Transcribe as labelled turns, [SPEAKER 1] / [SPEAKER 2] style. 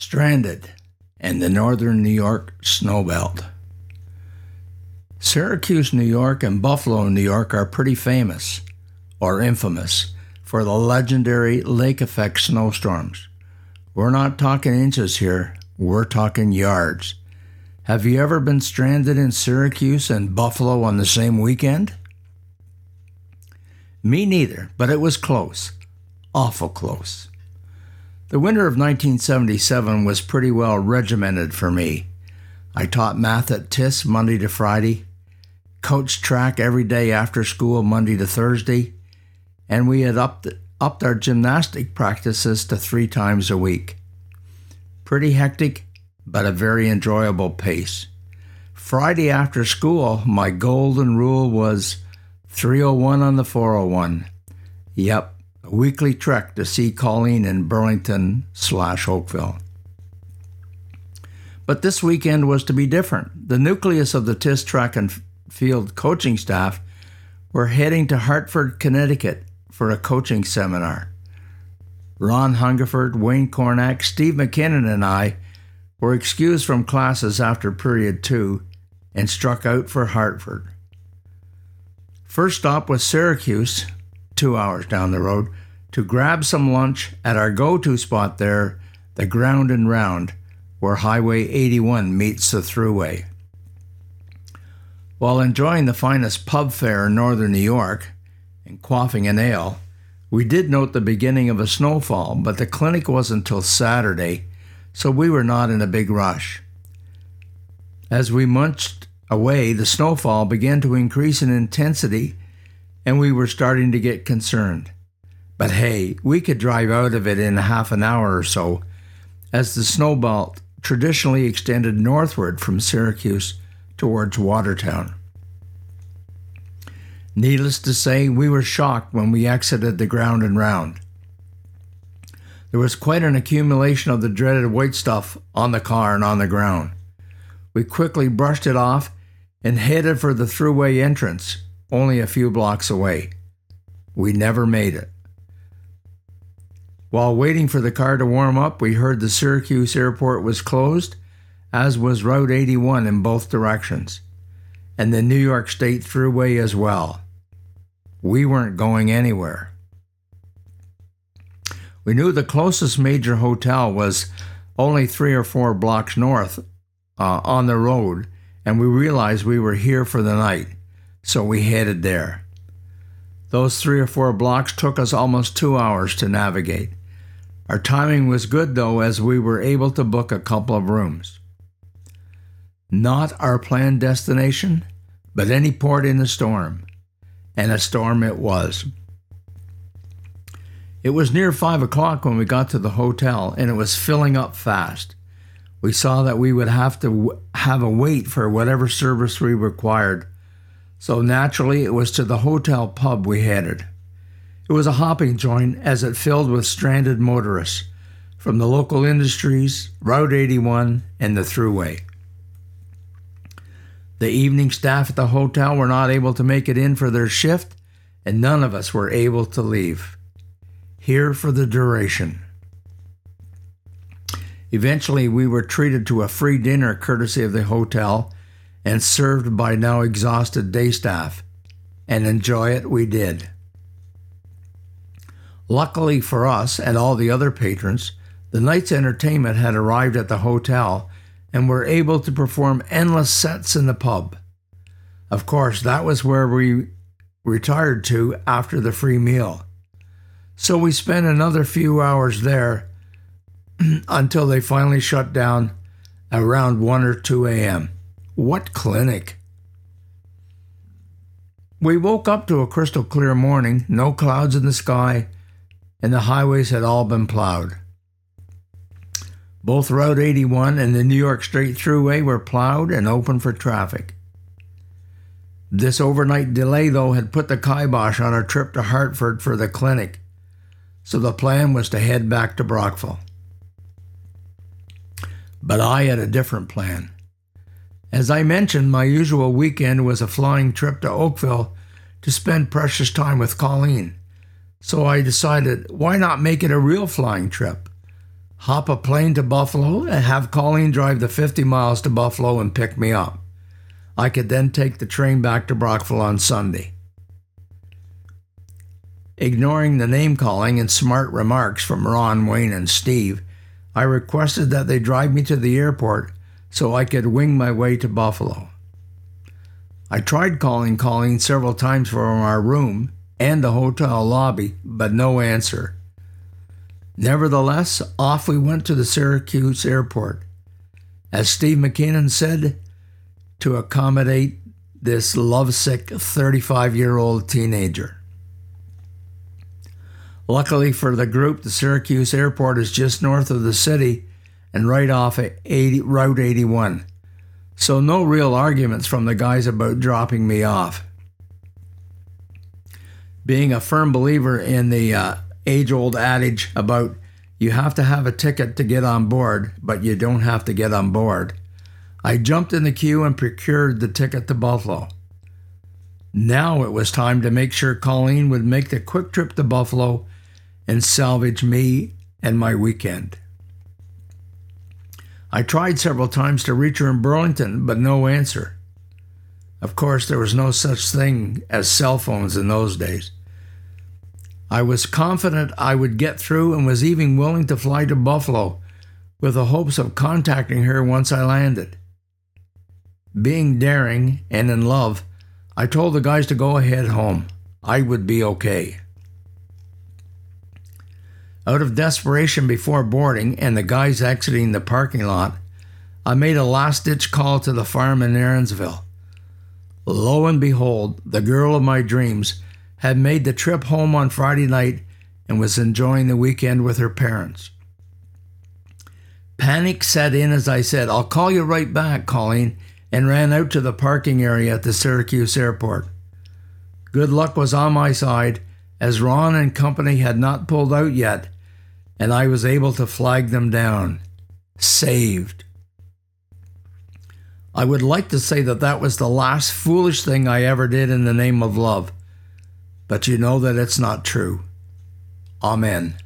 [SPEAKER 1] Stranded in the northern New York snowbelt. Syracuse, New York, and Buffalo, New York are pretty famous, or infamous, for the legendary lake effect snowstorms. We're not talking inches here, we're talking yards. Have you ever been stranded in Syracuse and Buffalo on the same weekend? Me neither, but it was close. Awful close. The winter of 1977 was pretty well regimented for me. I taught math at TIS Monday to Friday, coached track every day after school Monday to Thursday, and we had upped, upped our gymnastic practices to three times a week. Pretty hectic, but a very enjoyable pace. Friday after school, my golden rule was 301 on the 401. Yep, a weekly trek to see Colleen in Burlington slash Oakville. But this weekend was to be different. The nucleus of the TIS track and field coaching staff were heading to Hartford, Connecticut for a coaching seminar. Ron Hungerford, Wayne Cornack, Steve McKinnon, and I were excused from classes after period two and struck out for Hartford. First stop was Syracuse, two hours down the road, to grab some lunch at our go to spot there, the Ground and Round, where Highway 81 meets the Thruway. While enjoying the finest pub fare in northern New York and quaffing an ale, we did note the beginning of a snowfall, but the clinic wasn't until Saturday, so we were not in a big rush. As we munched away, the snowfall began to increase in intensity, and we were starting to get concerned. But hey, we could drive out of it in half an hour or so, as the snow belt traditionally extended northward from Syracuse towards Watertown. Needless to say, we were shocked when we exited the ground and round. There was quite an accumulation of the dreaded white stuff on the car and on the ground. We quickly brushed it off and headed for the Thruway entrance, only a few blocks away. We never made it. While waiting for the car to warm up, we heard the Syracuse airport was closed, as was Route 81 in both directions, and the New York State Thruway as well. We weren't going anywhere. We knew the closest major hotel was only three or four blocks north uh, on the road, and we realized we were here for the night, so we headed there. Those three or four blocks took us almost two hours to navigate. Our timing was good though, as we were able to book a couple of rooms. Not our planned destination, but any port in a storm. And a storm it was. It was near five o'clock when we got to the hotel, and it was filling up fast. We saw that we would have to have a wait for whatever service we required, so naturally it was to the hotel pub we headed. It was a hopping joint as it filled with stranded motorists from the local industries, Route 81, and the Thruway. The evening staff at the hotel were not able to make it in for their shift, and none of us were able to leave. Here for the duration. Eventually, we were treated to a free dinner courtesy of the hotel and served by now exhausted day staff, and enjoy it we did. Luckily for us and all the other patrons, the night's entertainment had arrived at the hotel and were able to perform endless sets in the pub. Of course, that was where we retired to after the free meal. So we spent another few hours there until they finally shut down around 1 or 2 a.m. What clinic! We woke up to a crystal clear morning, no clouds in the sky, and the highways had all been plowed. Both Route 81 and the New York State Thruway were plowed and open for traffic. This overnight delay, though, had put the kibosh on our trip to Hartford for the clinic, so the plan was to head back to Brockville. But I had a different plan. As I mentioned, my usual weekend was a flying trip to Oakville to spend precious time with Colleen. So I decided, why not make it a real flying trip? hop a plane to Buffalo, and have Colleen drive the 50 miles to Buffalo and pick me up. I could then take the train back to Brockville on Sunday. Ignoring the name calling and smart remarks from Ron, Wayne, and Steve, I requested that they drive me to the airport so I could wing my way to Buffalo. I tried calling Colleen several times from our room and the hotel lobby, but no answer. Nevertheless, off we went to the Syracuse airport. As Steve McKinnon said, to accommodate this lovesick 35 year old teenager. Luckily for the group, the Syracuse airport is just north of the city and right off 80, Route 81. So, no real arguments from the guys about dropping me off. Being a firm believer in the uh, age old adage about you have to have a ticket to get on board, but you don't have to get on board, I jumped in the queue and procured the ticket to Buffalo. Now it was time to make sure Colleen would make the quick trip to Buffalo and salvage me and my weekend. I tried several times to reach her in Burlington, but no answer. Of course, there was no such thing as cell phones in those days. I was confident I would get through and was even willing to fly to Buffalo with the hopes of contacting her once I landed. Being daring and in love, I told the guys to go ahead home. I would be okay. Out of desperation before boarding and the guys exiting the parking lot, I made a last ditch call to the farm in Aaronsville. Lo and behold, the girl of my dreams had made the trip home on Friday night and was enjoying the weekend with her parents. Panic set in as I said, I'll call you right back, Colleen, and ran out to the parking area at the Syracuse airport. Good luck was on my side, as Ron and company had not pulled out yet, and I was able to flag them down. Saved. I would like to say that that was the last foolish thing I ever did in the name of love, but you know that it's not true. Amen.